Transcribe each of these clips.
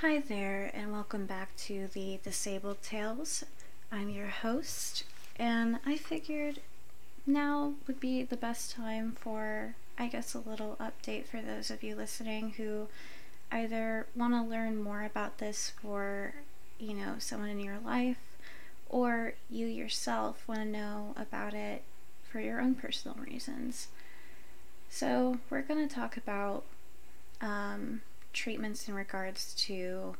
Hi there, and welcome back to the Disabled Tales. I'm your host, and I figured now would be the best time for, I guess, a little update for those of you listening who either want to learn more about this for, you know, someone in your life, or you yourself want to know about it for your own personal reasons. So, we're going to talk about um, treatments in regards to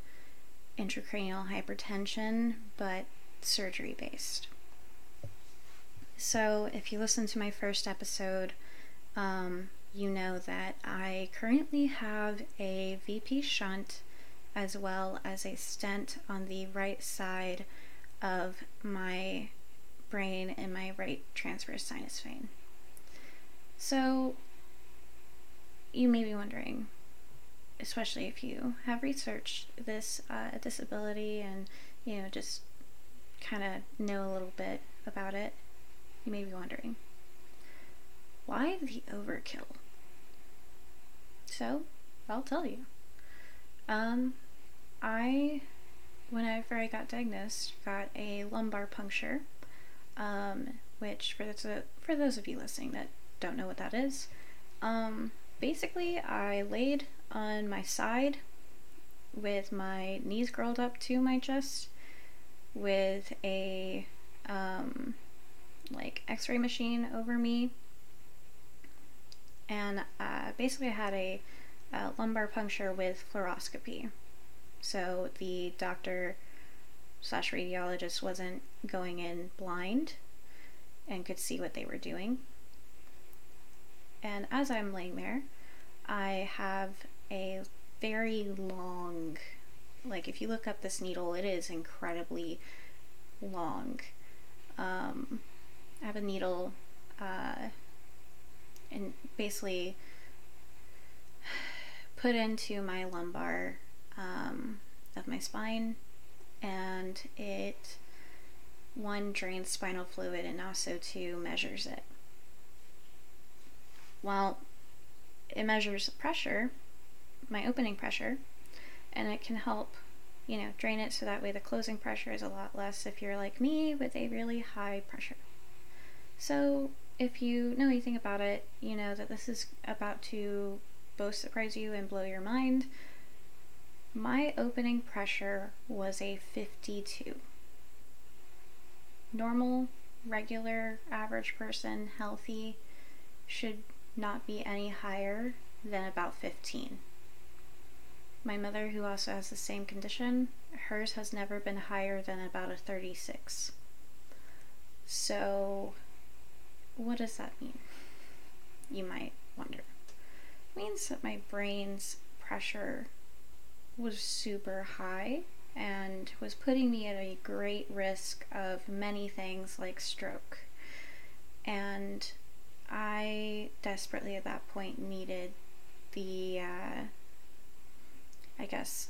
intracranial hypertension, but surgery based. So, if you listen to my first episode, um, you know that I currently have a VP shunt as well as a stent on the right side of my brain in my right transverse sinus vein. So, you may be wondering, especially if you have researched this uh, disability and you know just kind of know a little bit about it, you may be wondering, why the overkill? So, I'll tell you. Um, I, whenever I got diagnosed, got a lumbar puncture, um, which for those, for those of you listening that don't know what that is, um, basically I laid on my side with my knees curled up to my chest with a um, like x-ray machine over me. And uh, basically I had a, a lumbar puncture with fluoroscopy. So the doctor slash radiologist wasn't going in blind and could see what they were doing. And as I'm laying there I have a very long, like if you look up this needle, it is incredibly long. Um, I have a needle, uh, and basically put into my lumbar um, of my spine, and it one drains spinal fluid and also two measures it. Well, it measures pressure, my opening pressure, and it can help, you know, drain it so that way the closing pressure is a lot less if you're like me with a really high pressure. So, if you know anything about it, you know that this is about to both surprise you and blow your mind. My opening pressure was a 52. Normal, regular, average person, healthy, should not be any higher than about 15. My mother, who also has the same condition, hers has never been higher than about a 36. So, what does that mean? You might wonder. It means that my brain's pressure was super high and was putting me at a great risk of many things like stroke. And I desperately at that point needed the, uh, I guess,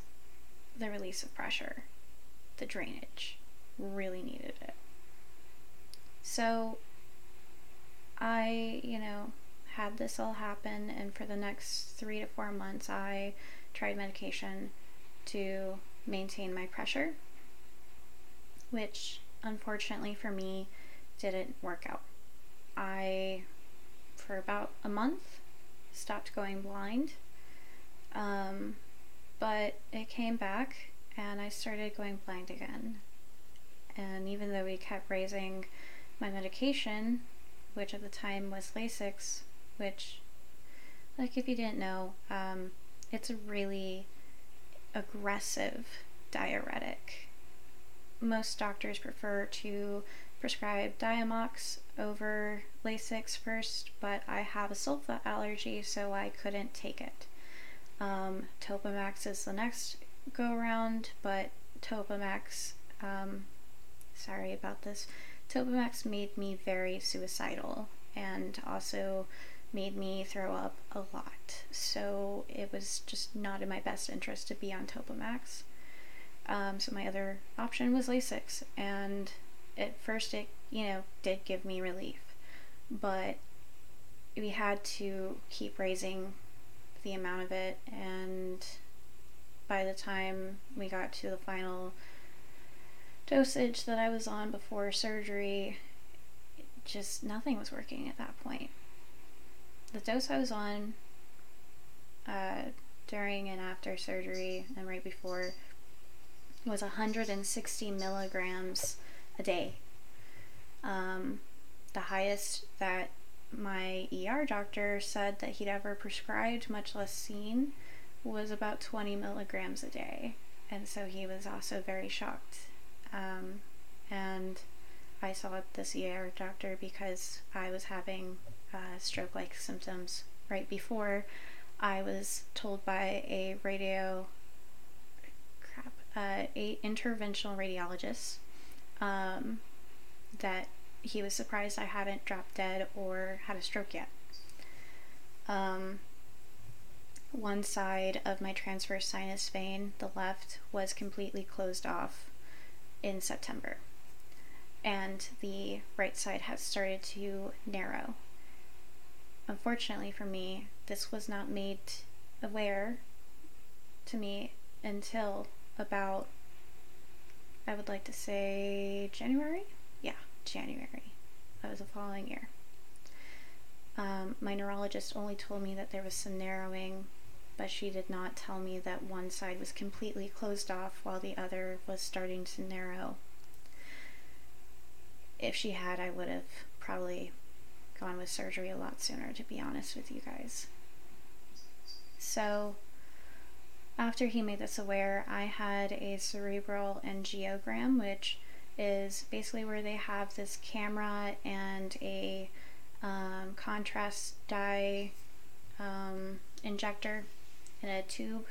the release of pressure, the drainage. Really needed it. So I, you know, had this all happen, and for the next three to four months, I tried medication to maintain my pressure, which unfortunately for me didn't work out. I for about a month, stopped going blind. Um, but it came back and I started going blind again. And even though we kept raising my medication, which at the time was Lasix, which, like if you didn't know, um, it's a really aggressive diuretic. Most doctors prefer to prescribe Diamox over Lasix first, but I have a sulfa allergy, so I couldn't take it. Um, Topamax is the next go around, but Topamax, um, sorry about this, Topamax made me very suicidal and also made me throw up a lot. So it was just not in my best interest to be on Topamax. Um, so my other option was Lasix, and at first it, you know, did give me relief, but we had to keep raising the amount of it and by the time we got to the final dosage that I was on before surgery, just nothing was working at that point. The dose I was on uh, during and after surgery and right before was 160 milligrams a day. Um, the highest that my ER doctor said that he'd ever prescribed, much less seen, was about 20 milligrams a day. And so he was also very shocked. Um, and I saw this ER doctor because I was having uh, stroke like symptoms right before I was told by a radio crap, uh, a interventional radiologist um, that he was surprised I hadn't dropped dead or had a stroke yet. Um, one side of my transverse sinus vein, the left, was completely closed off in September, and the right side has started to narrow. Unfortunately for me, this was not made aware to me until about, I would like to say, January? January of the following year. Um, my neurologist only told me that there was some narrowing, but she did not tell me that one side was completely closed off while the other was starting to narrow. If she had, I would have probably gone with surgery a lot sooner, to be honest with you guys. So, after he made this aware, I had a cerebral angiogram, which is basically where they have this camera and a um, contrast dye um, injector in a tube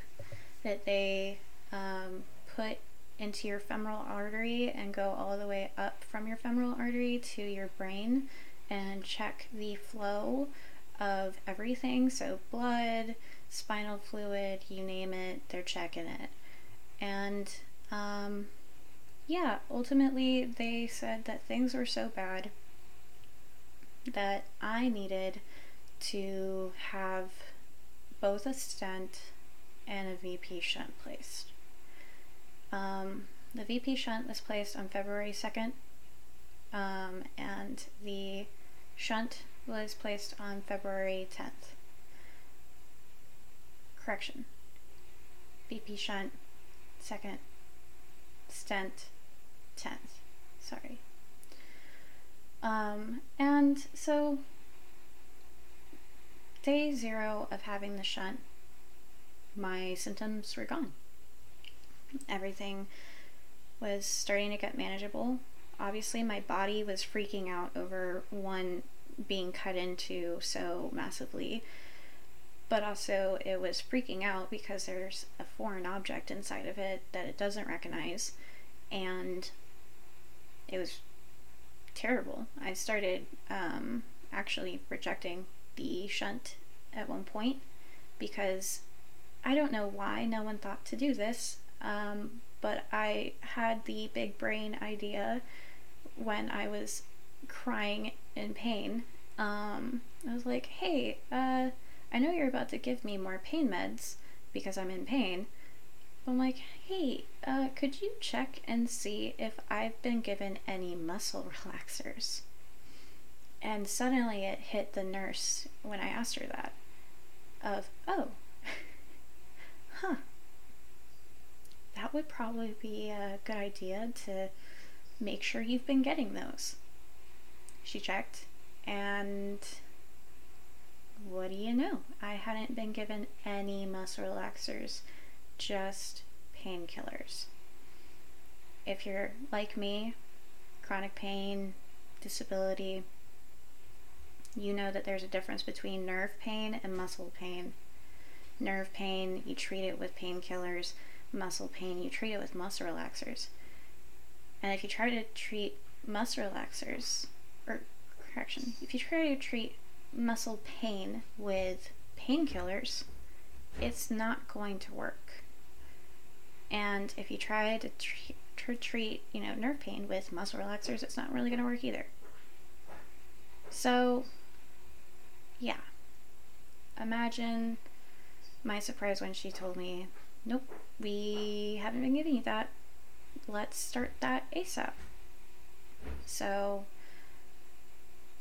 that they um, put into your femoral artery and go all the way up from your femoral artery to your brain and check the flow of everything. So, blood, spinal fluid, you name it, they're checking it. And um, yeah, ultimately, they said that things were so bad that I needed to have both a stent and a VP shunt placed. Um, the VP shunt was placed on February 2nd, um, and the shunt was placed on February 10th. Correction. VP shunt, second, stent, 10th. Sorry. Um, and so, day zero of having the shunt, my symptoms were gone. Everything was starting to get manageable. Obviously, my body was freaking out over one being cut into so massively, but also it was freaking out because there's a foreign object inside of it that it doesn't recognize, and it was terrible. I started um, actually rejecting the shunt at one point because I don't know why no one thought to do this, um, but I had the big brain idea when I was crying in pain. Um, I was like, hey, uh, I know you're about to give me more pain meds because I'm in pain. I'm like, hey, uh, could you check and see if I've been given any muscle relaxers? And suddenly it hit the nurse when I asked her that of, oh, huh, that would probably be a good idea to make sure you've been getting those. She checked, and what do you know? I hadn't been given any muscle relaxers just painkillers. If you're like me, chronic pain, disability, you know that there's a difference between nerve pain and muscle pain. Nerve pain, you treat it with painkillers. Muscle pain, you treat it with muscle relaxers. And if you try to treat muscle relaxers, or correction, if you try to treat muscle pain with painkillers, it's not going to work. And if you try to, treat, treat, you know, nerve pain with muscle relaxers, it's not really going to work either. So, yeah. Imagine my surprise when she told me nope, we haven't been giving you that. Let's start that ASAP. So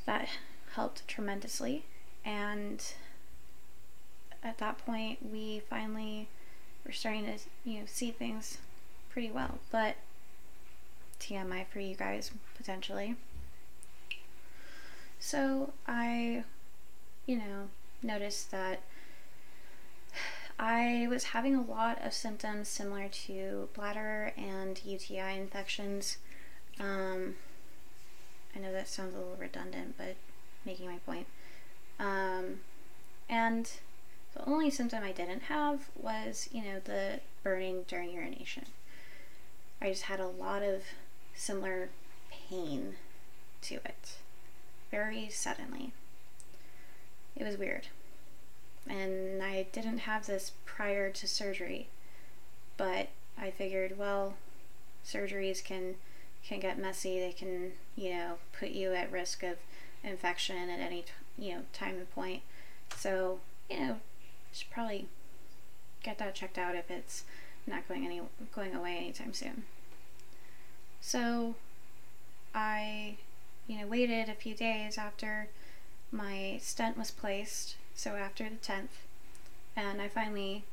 that helped tremendously. And at that point, we finally were starting to, you know, see things pretty well. But TMI for you guys, potentially. So I, you know, noticed that I was having a lot of symptoms similar to bladder and UTI infections. Um, I know that sounds a little redundant, but making my point. Um, and the only symptom I didn't have was, you know, the burning during urination. I just had a lot of similar pain to it very suddenly. It was weird. And I didn't have this prior to surgery, but I figured, well, surgeries can can get messy. They can, you know, put you at risk of infection at any, you know, time and point. So, you know, should probably get that checked out if it's not going any going away anytime soon. So, I, you know, waited a few days after my stent was placed, so after the 10th, and I finally,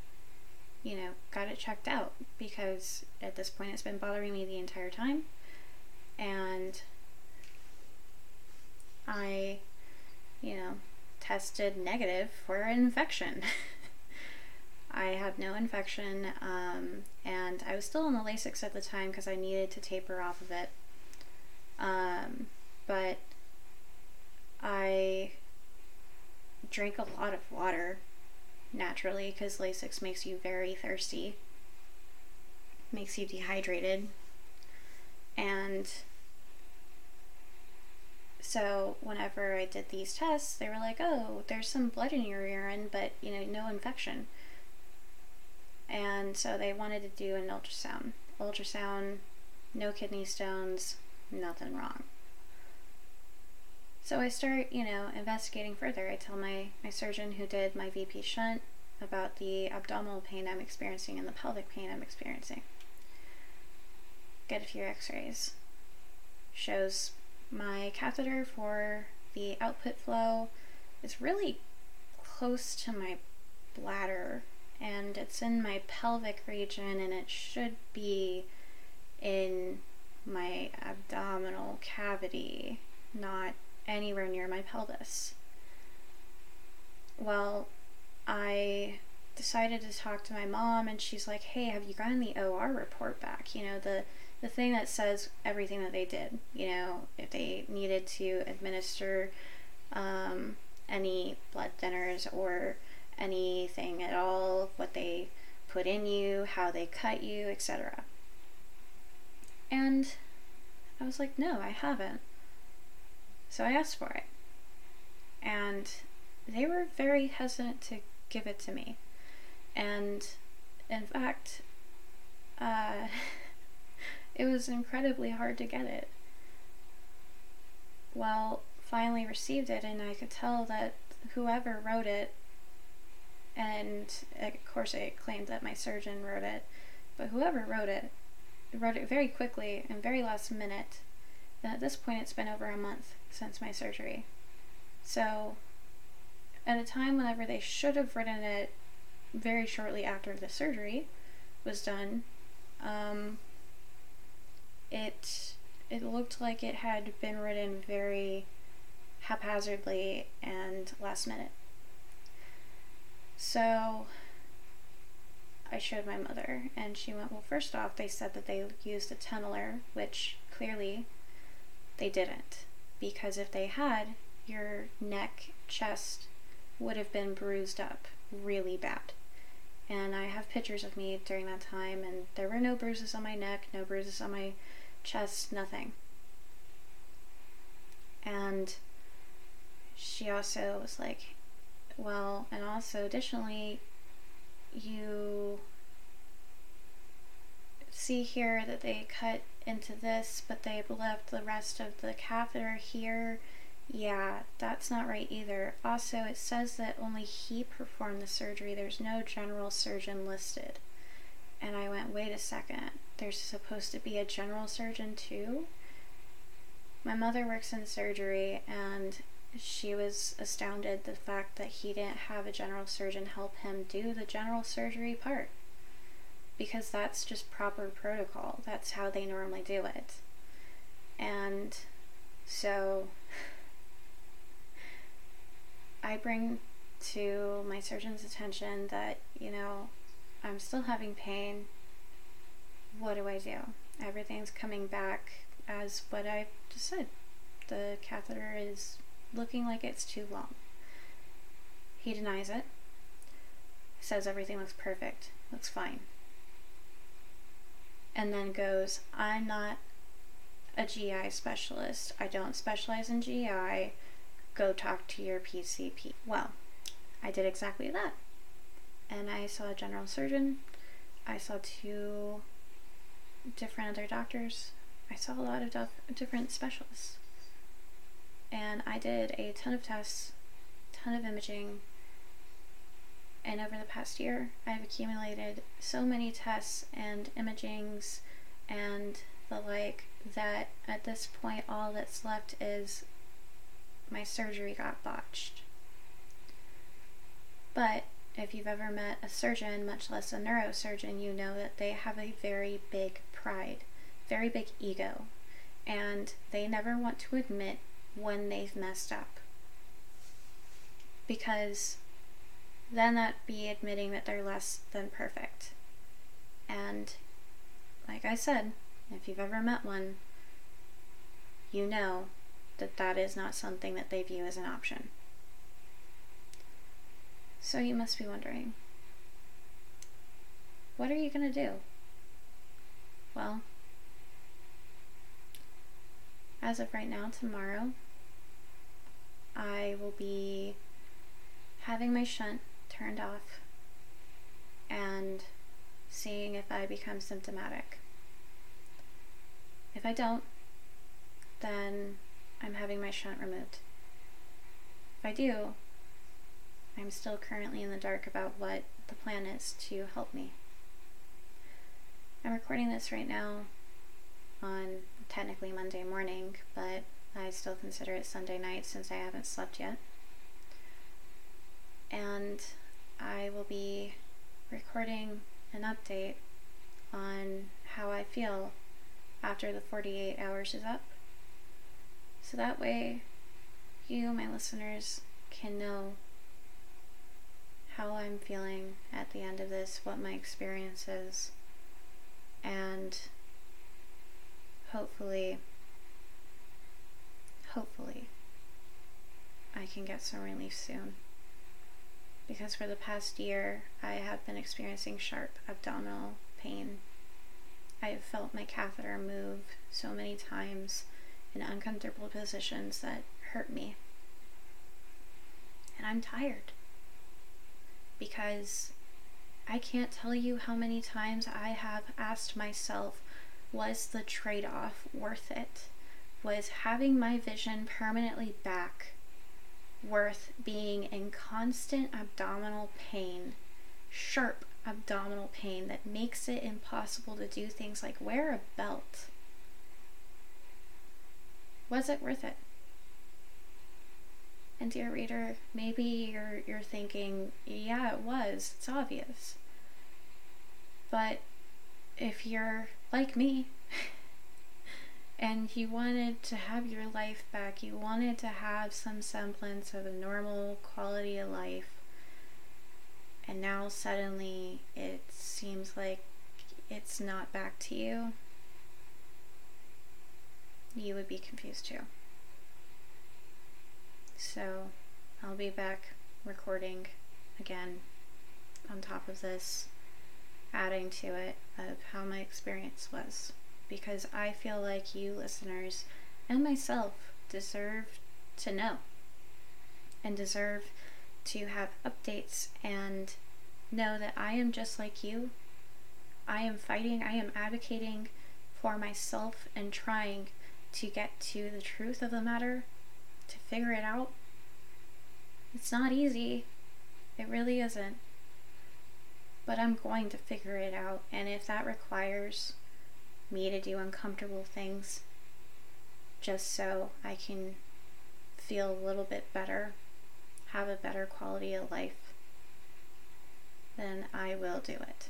you know, got it checked out because at this point it's been bothering me the entire time and I, you know, tested negative for an infection. I had no infection, um, and I was still on the Lasix at the time because I needed to taper off of it. Um, but I drank a lot of water naturally because Lasix makes you very thirsty, makes you dehydrated, and so whenever I did these tests, they were like, "Oh, there's some blood in your urine, but you know, no infection." And so they wanted to do an ultrasound. Ultrasound, no kidney stones, nothing wrong. So I start, you know, investigating further. I tell my, my surgeon who did my VP shunt about the abdominal pain I'm experiencing and the pelvic pain I'm experiencing. Get a few x rays. Shows my catheter for the output flow is really close to my bladder and it's in my pelvic region and it should be in my abdominal cavity, not anywhere near my pelvis. Well, I decided to talk to my mom and she's like, "Hey, have you gotten the OR report back? You know, the the thing that says everything that they did. You know, if they needed to administer um, any blood thinners or anything at all, what they put in you, how they cut you, etc. And I was like, no, I haven't. So I asked for it. And they were very hesitant to give it to me. And in fact, uh, It was incredibly hard to get it. Well, finally received it, and I could tell that whoever wrote it, and of course it claimed that my surgeon wrote it, but whoever wrote it, wrote it very quickly and very last minute. And at this point, it's been over a month since my surgery. So, at a time whenever they should have written it very shortly after the surgery was done, um, it it looked like it had been written very haphazardly and last minute. So I showed my mother, and she went, Well, first off, they said that they used a tunneler, which clearly they didn't. Because if they had, your neck, chest would have been bruised up really bad. And I have pictures of me during that time, and there were no bruises on my neck, no bruises on my chest, nothing. And she also was like, well, and also additionally, you see here that they cut into this, but they left the rest of the catheter here. Yeah, that's not right either. Also, it says that only he performed the surgery. There's no general surgeon listed. And I went, wait a second, there's supposed to be a general surgeon too? My mother works in surgery, and she was astounded the fact that he didn't have a general surgeon help him do the general surgery part because that's just proper protocol. That's how they normally do it. And so I bring to my surgeon's attention that, you know, I'm still having pain. What do I do? Everything's coming back as what I just said. The catheter is looking like it's too long. He denies it, says everything looks perfect, looks fine. And then goes, I'm not a GI specialist. I don't specialize in GI. Go talk to your PCP. Well, I did exactly that. And I saw a general surgeon. I saw two different other doctors. I saw a lot of different specialists and I did a ton of tests, ton of imaging, and over the past year, I've accumulated so many tests and imagings and the like that at this point, all that's left is my surgery got botched. But if you've ever met a surgeon, much less a neurosurgeon, you know that they have a very big pride, very big ego, and they never want to admit when they've messed up. Because then that'd be admitting that they're less than perfect. And like I said, if you've ever met one, you know that that is not something that they view as an option. So you must be wondering, what are you going to do? Well, as of right now, tomorrow, I will be having my shunt turned off and seeing if I become symptomatic. If I don't, then I'm having my shunt removed. If I do, I'm still currently in the dark about what the plan is to help me. I'm recording this right now on technically Monday morning, but I still consider it Sunday night since I haven't slept yet. And I will be recording an update on how I feel after the 48 hours is up. So that way, you, my listeners, can know how I'm feeling at the end of this, what my experience is, and hopefully, hopefully, I can get some relief soon. Because for the past year, I have been experiencing sharp abdominal pain. I have felt my catheter move so many times in uncomfortable positions that hurt me. And I'm tired. Because I can't tell you how many times I have asked myself, was the trade off worth it? Was having my vision permanently back worth being in constant abdominal pain, sharp abdominal pain that makes it impossible to do things like wear a belt? Was it worth it? And dear reader, maybe you're you're thinking, yeah, it was. It's obvious. But if you're like me and you wanted to have your life back, you wanted to have some semblance of a normal quality of life, and now suddenly it seems like it's not back to you, you would be confused too. So, I'll be back recording again on top of this adding to it of how my experience was because I feel like you listeners and myself deserve to know and deserve to have updates and know that I am just like you. I am fighting, I am advocating for myself and trying to get to the truth of the matter, figure it out. It's not easy. It really isn't. but I'm going to figure it out. And if that requires me to do uncomfortable things just so I can feel a little bit better, have a better quality of life, then I will do it.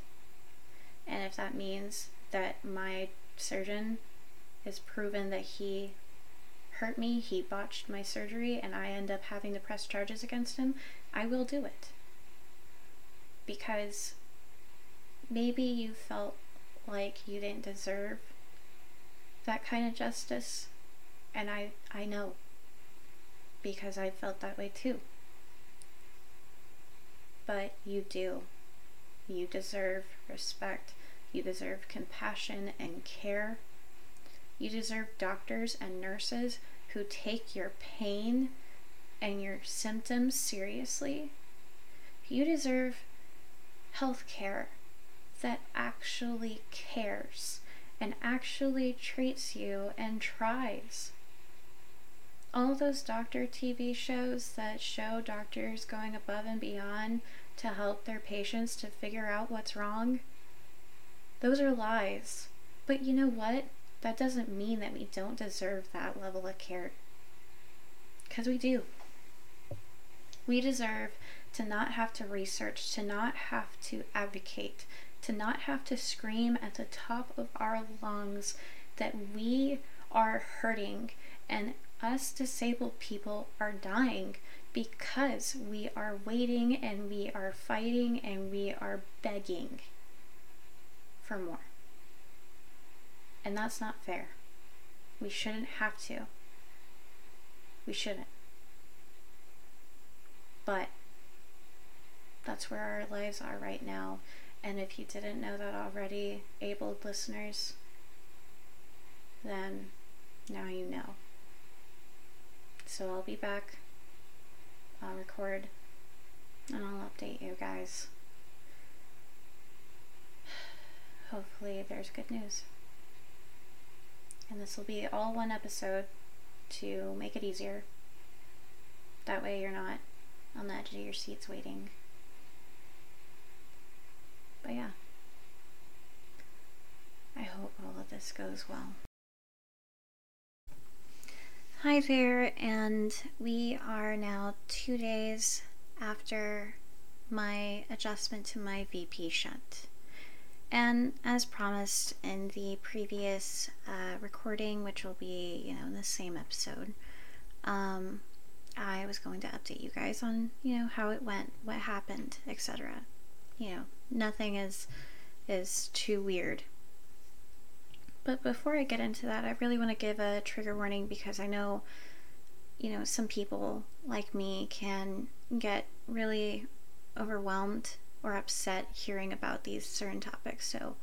And if that means that my surgeon is proven that he hurt me, he botched my surgery, and I end up having to press charges against him, I will do it. Because maybe you felt like you didn't deserve that kind of justice, and I, I know because I felt that way too. But you do. You deserve respect. You deserve compassion and care. You deserve doctors and nurses who take your pain and your symptoms seriously. You deserve health care that actually cares and actually treats you and tries. All those doctor TV shows that show doctors going above and beyond to help their patients to figure out what's wrong, those are lies. But you know what? That doesn't mean that we don't deserve that level of care. Because we do. We deserve to not have to research, to not have to advocate, to not have to scream at the top of our lungs that we are hurting and us disabled people are dying because we are waiting and we are fighting and we are begging for more. And that's not fair. We shouldn't have to. We shouldn't. But that's where our lives are right now. And if you didn't know that already, abled listeners, then now you know. So I'll be back. I'll record and I'll update you guys. Hopefully, there's good news. And this will be all one episode to make it easier. That way, you're not on the edge of your seats waiting. But yeah, I hope all of this goes well. Hi there, and we are now two days after my adjustment to my VP shunt. And as promised in the previous uh, recording, which will be, you know, in the same episode, um, I was going to update you guys on, you know, how it went, what happened, etc. You know, nothing is is too weird. But before I get into that, I really want to give a trigger warning because I know, you know, some people like me can get really overwhelmed or upset hearing about these certain topics. So,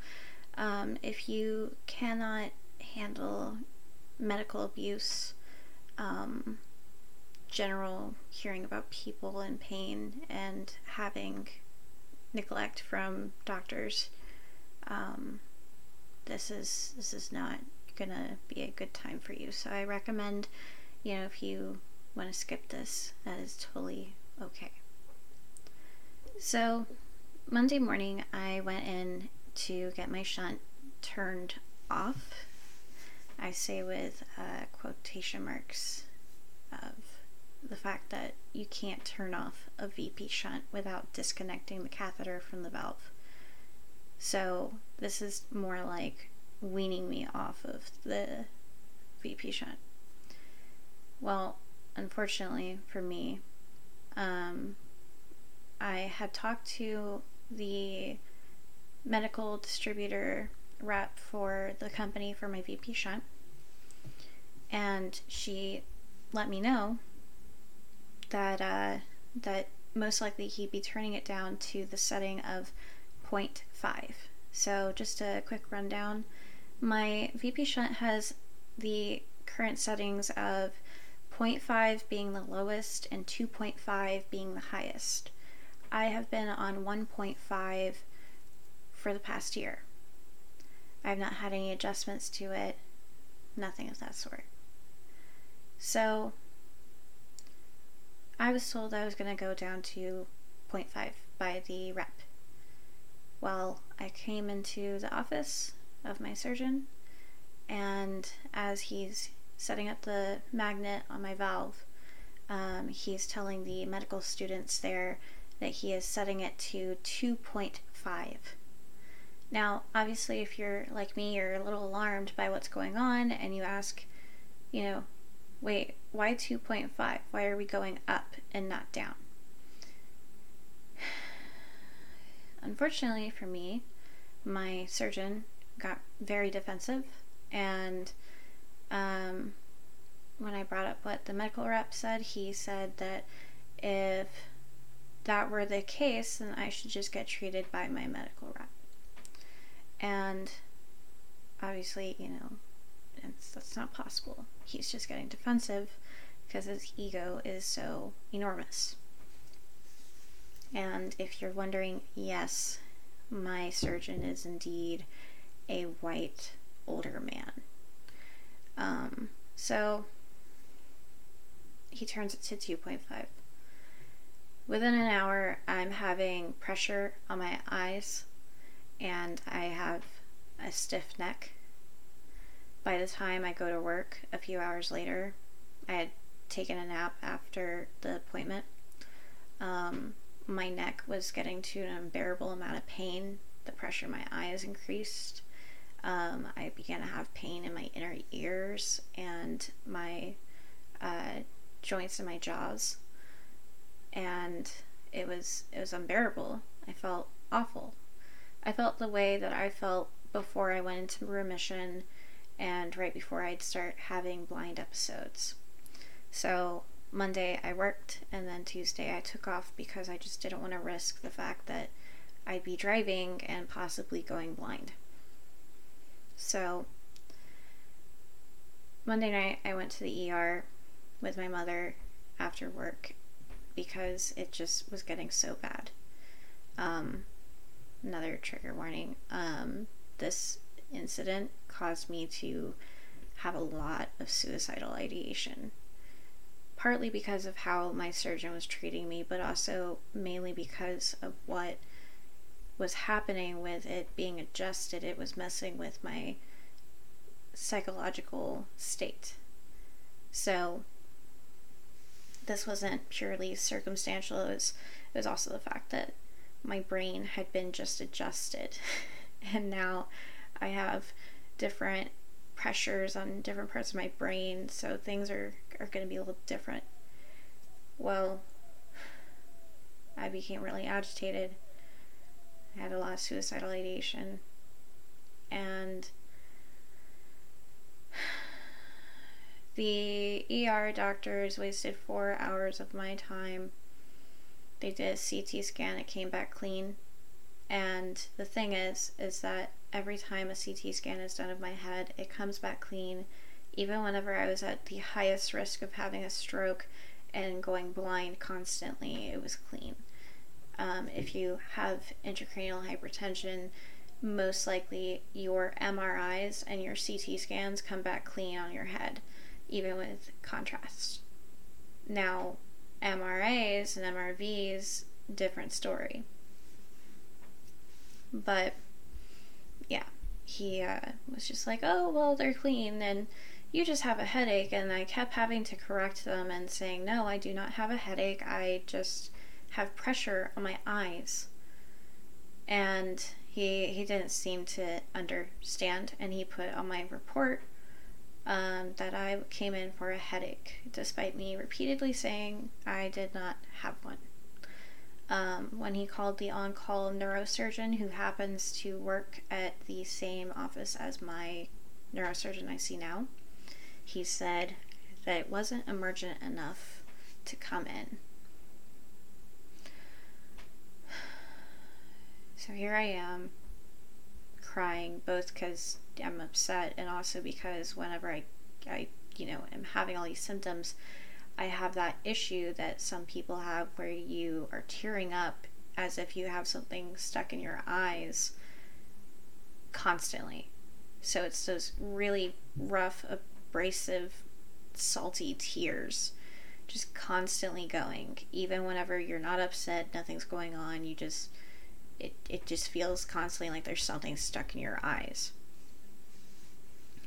um, if you cannot handle medical abuse, um, general hearing about people in pain, and having neglect from doctors, um, this is this is not gonna be a good time for you. So I recommend, you know, if you want to skip this, that is totally okay. So Monday morning, I went in to get my shunt turned off. I say with uh, quotation marks of the fact that you can't turn off a VP shunt without disconnecting the catheter from the valve. So this is more like weaning me off of the VP shunt. Well, unfortunately for me, um, I had talked to the medical distributor rep for the company for my VP shunt, and she let me know that uh, that most likely he'd be turning it down to the setting of 0.5. So just a quick rundown. My VP shunt has the current settings of 0.5 being the lowest and 2.5 being the highest. I have been on 1.5 for the past year. I have not had any adjustments to it, nothing of that sort. So, I was told I was going to go down to 0.5 by the rep. Well, I came into the office of my surgeon, and as he's setting up the magnet on my valve, um, he's telling the medical students there that he is setting it to 2.5. Now, obviously, if you're like me, you're a little alarmed by what's going on, and you ask, you know, wait, why 2.5? Why are we going up and not down? Unfortunately for me, my surgeon got very defensive, and um, when I brought up what the medical rep said, he said that if that were the case, then I should just get treated by my medical rep. And obviously, you know, that's not possible. He's just getting defensive because his ego is so enormous. And if you're wondering, yes, my surgeon is indeed a white older man. Um, so he turns it to 2.5. Within an hour, I'm having pressure on my eyes and I have a stiff neck. By the time I go to work a few hours later, I had taken a nap after the appointment. Um, my neck was getting to an unbearable amount of pain. The pressure in my eyes increased. Um, I began to have pain in my inner ears and my uh, joints in my jaws, and it was it was unbearable. I felt awful. I felt the way that I felt before I went into remission and right before I'd start having blind episodes. So Monday I worked, and then Tuesday I took off because I just didn't want to risk the fact that I'd be driving and possibly going blind. So Monday night I went to the ER with my mother after work because it just was getting so bad. Um, another trigger warning. Um, this incident caused me to have a lot of suicidal ideation. Partly because of how my surgeon was treating me, but also mainly because of what was happening with it being adjusted. It was messing with my psychological state. So, this wasn't purely circumstantial. It was, it was also the fact that my brain had been just adjusted. and now I have different pressures on different parts of my brain, so things are, are going to be a little different. Well, I became really agitated. I had a lot of suicidal ideation. And the ER doctors wasted four hours of my time. They did a CT scan, it came back clean. And the thing is, is that every time a CT scan is done of my head, it comes back clean. Even whenever I was at the highest risk of having a stroke and going blind constantly, it was clean. Um, if you have intracranial hypertension, most likely your MRIs and your CT scans come back clean on your head even with contrast. Now, MRAs and MRVs, different story. But yeah, he uh, was just like, oh, well, they're clean, and you just have a headache. And I kept having to correct them and saying, no, I do not have a headache. I just have pressure on my eyes. And he, he didn't seem to understand, and he put on my report um, that I came in for a headache, despite me repeatedly saying I did not have one. Um, when he called the on call neurosurgeon, who happens to work at the same office as my neurosurgeon I see now, he said that it wasn't emergent enough to come in. So here I am, crying, both because I'm upset and also because whenever I, I, you know, am having all these symptoms, I have that issue that some people have where you are tearing up as if you have something stuck in your eyes constantly. So it's those really rough, abrasive, salty tears just constantly going. Even whenever you're not upset, nothing's going on, you just it, it just feels constantly like there's something stuck in your eyes.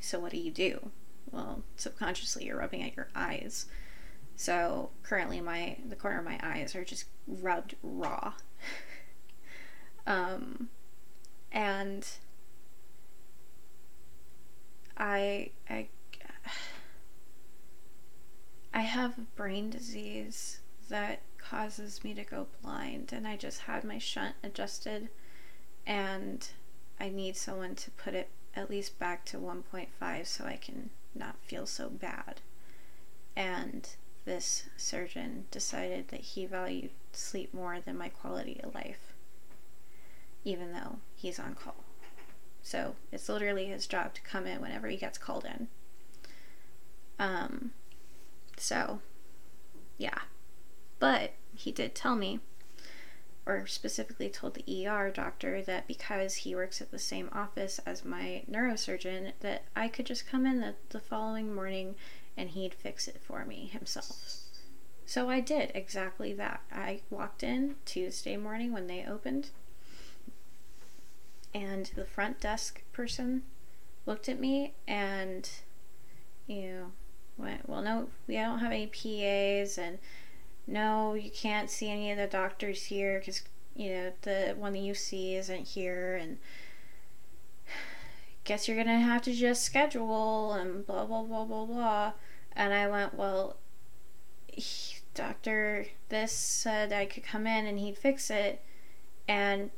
So, what do you do? Well, subconsciously, you're rubbing at your eyes. So, currently, my the corner of my eyes are just rubbed raw. um, and I, I, I have a brain disease that causes me to go blind, and I just had my shunt adjusted, and I need someone to put it at least back to 1.5 so I can not feel so bad. And this surgeon decided that he valued sleep more than my quality of life, even though he's on call. So it's literally his job to come in whenever he gets called in. Um, so, yeah. But he did tell me, or specifically told the ER doctor, that because he works at the same office as my neurosurgeon, that I could just come in the, the following morning and he'd fix it for me himself. So I did exactly that. I walked in Tuesday morning when they opened, and the front desk person looked at me and, you know, went, Well, no, we don't have any PAs, and no, you can't see any of the doctors here because, you know, the one that you see isn't here, and guess you're gonna have to just schedule, and blah, blah, blah, blah, blah. And I went, Well, doctor this said I could come in and he'd fix it. And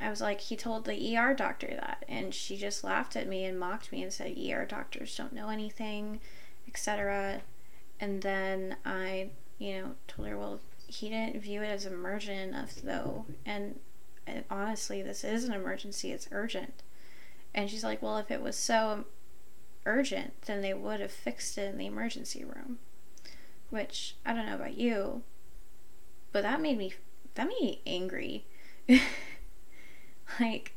I was like, he told the ER doctor that. And she just laughed at me and mocked me and said, ER doctors don't know anything, etc. And then I, you know, told her, well, he didn't view it as emergent enough, though. And, and honestly, this is an emergency, it's urgent. And she's like, well, if it was so urgent, then they would have fixed it in the emergency room which I don't know about you, but that made me that made me angry. like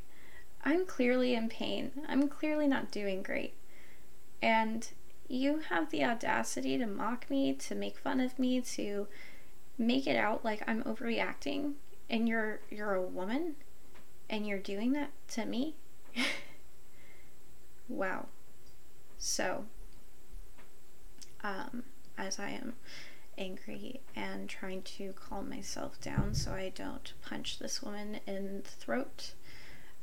I'm clearly in pain. I'm clearly not doing great. And you have the audacity to mock me, to make fun of me, to make it out like I'm overreacting and you're you're a woman and you're doing that to me? wow. So um as I am angry and trying to calm myself down so I don't punch this woman in the throat,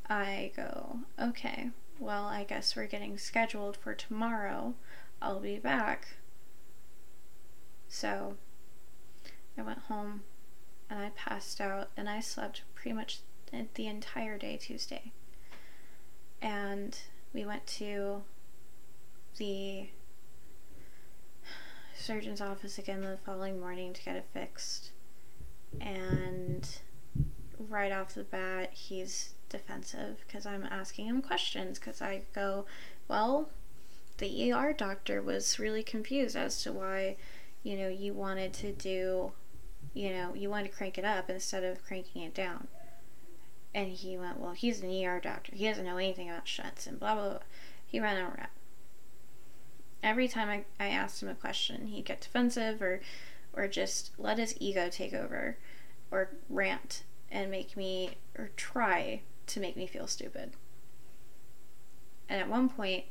I go, okay, well, I guess we're getting scheduled for tomorrow. I'll be back. So I went home and I passed out and I slept pretty much the entire day Tuesday. And we went to the surgeon's office again the following morning to get it fixed. And right off the bat, he's defensive because I'm asking him questions because I go, well, the ER doctor was really confused as to why, you know, you wanted to do, you know, you wanted to crank it up instead of cranking it down. And he went, well, he's an ER doctor. He doesn't know anything about shunts and blah, blah, blah. He ran around every time I, I asked him a question, he'd get defensive or or just let his ego take over or rant and make me or try to make me feel stupid. And at one point,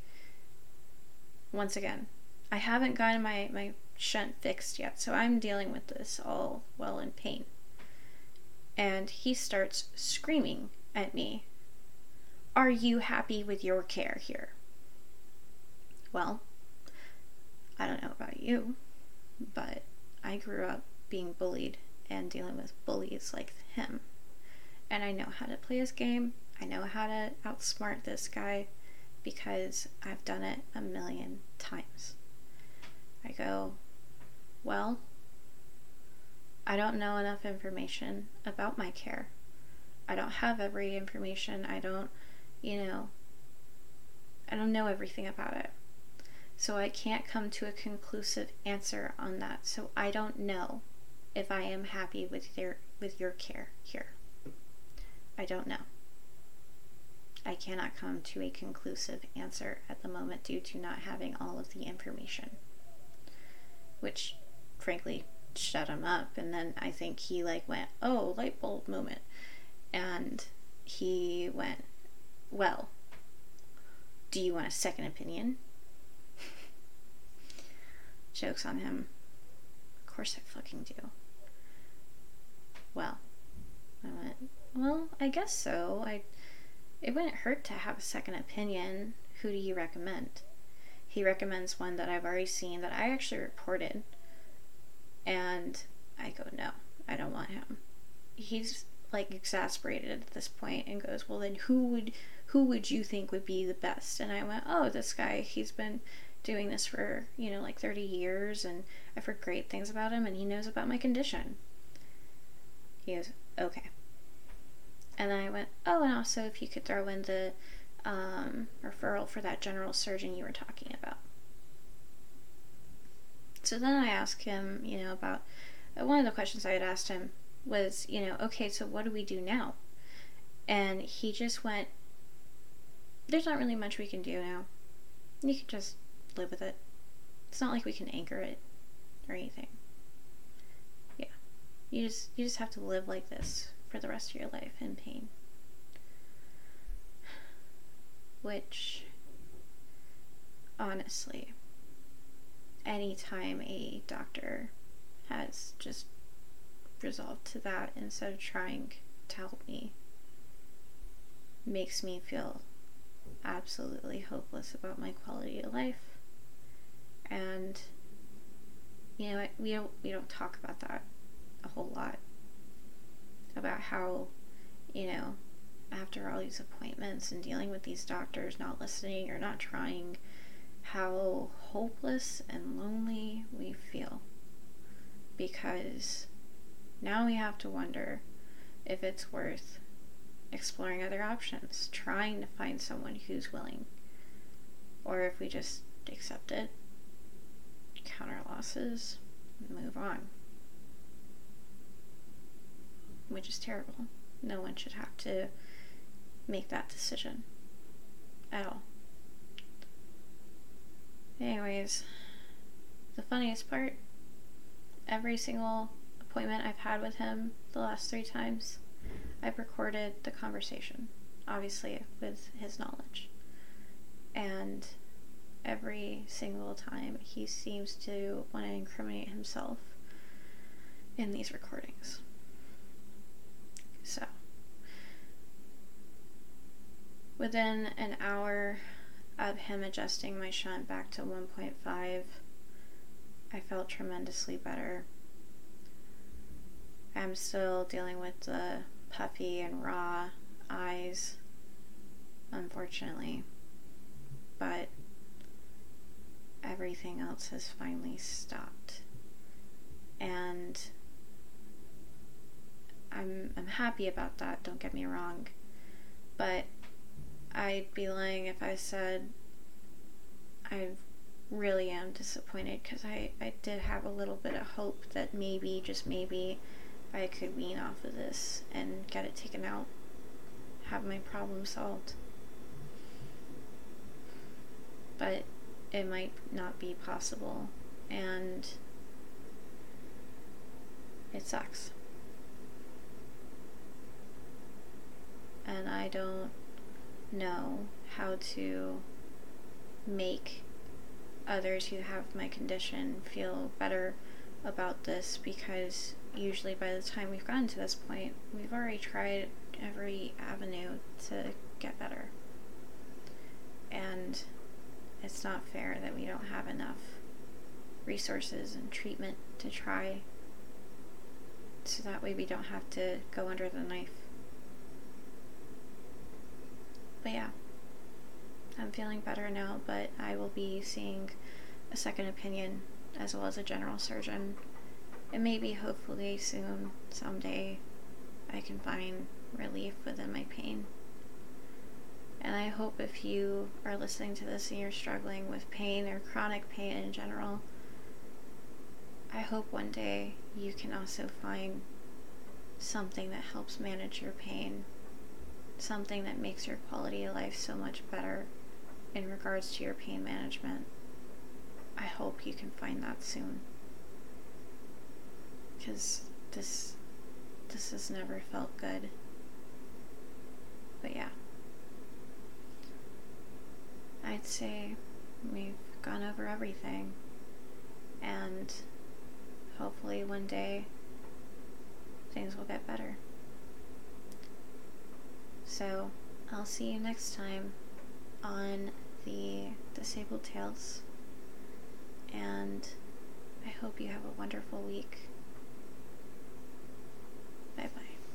once again, I haven't gotten my, my shunt fixed yet, so I'm dealing with this all well in pain. And he starts screaming at me, Are you happy with your care here? Well, I don't know about you, but I grew up being bullied and dealing with bullies like him. And I know how to play his game. I know how to outsmart this guy because I've done it a million times. I go, well, I don't know enough information about my care. I don't have every information. I don't, you know, I don't know everything about it. So I can't come to a conclusive answer on that. So I don't know if I am happy with your with your care here. I don't know. I cannot come to a conclusive answer at the moment due to not having all of the information. Which frankly shut him up and then I think he like went, "Oh, light bulb moment." And he went, Well, do you want a second opinion? Joke's on him. Of course I fucking do. Well, I went, Well, I guess so. I it wouldn't hurt to have a second opinion. Who do you recommend? He recommends one that I've already seen that I actually reported. And I go, No, I don't want him. He's like exasperated at this point and goes, Well then who would who would you think would be the best? And I went, Oh, this guy, he's been doing this for, you know, like 30 years and I've heard great things about him and he knows about my condition. He goes, Okay. And I went, oh, and also if you could throw in the um, referral for that general surgeon you were talking about. So then I asked him, you know, about uh, one of the questions I had asked him was, you know, okay, so what do we do now? And he just went, there's not really much we can do now. You can just live with it. It's not like we can anchor it or anything. Yeah. You just you just have to live like this for the rest of your life in pain. Which, honestly, anytime a doctor has just resolved to that instead of trying to help me, makes me feel absolutely hopeless about my quality of life. And you know, we don't we don't talk about that a whole lot about how, you know, after all these appointments and dealing with these doctors not listening or not trying, how hopeless and lonely we feel. Because now we have to wonder if it's worth exploring other options, trying to find someone who's willing, or if we just accept it, count our losses, move on which is terrible. No one should have to make that decision at all. Anyways, the funniest part every single appointment I've had with him the last three times, I've recorded the conversation, obviously with his knowledge. And every single time he seems to want to incriminate himself in these recordings. So, within an hour of him adjusting my shunt back to 1.5, I felt tremendously better. I'm still dealing with the puffy and raw eyes, unfortunately, but everything else has finally stopped. And I'm I'm happy about that, don't get me wrong. But I'd be lying if I said I really am disappointed because I, I did have a little bit of hope that maybe, just maybe, I could wean off of this and get it taken out, have my problem solved. But it might not be possible, and it sucks. And I don't know how to make others who have my condition feel better about this because usually by the time we've gotten to this point, we've already tried every avenue to get better. And it's not fair that we don't have enough resources and treatment to try so that way we don't have to go under the knife. But yeah, I'm feeling better now, but I will be seeing a second opinion as well as a general surgeon. And maybe, hopefully, soon, someday, I can find relief within my pain. And I hope if you are listening to this and you're struggling with pain or chronic pain in general, I hope one day you can also find something that helps manage your pain something that makes your quality of life so much better in regards to your pain management. I hope you can find that soon. Cuz this this has never felt good But yeah. I'd say we've gone over everything. And hopefully one day things will get better. So I'll see you next time on the Disabled Tales. And I hope you have a wonderful week. Bye bye.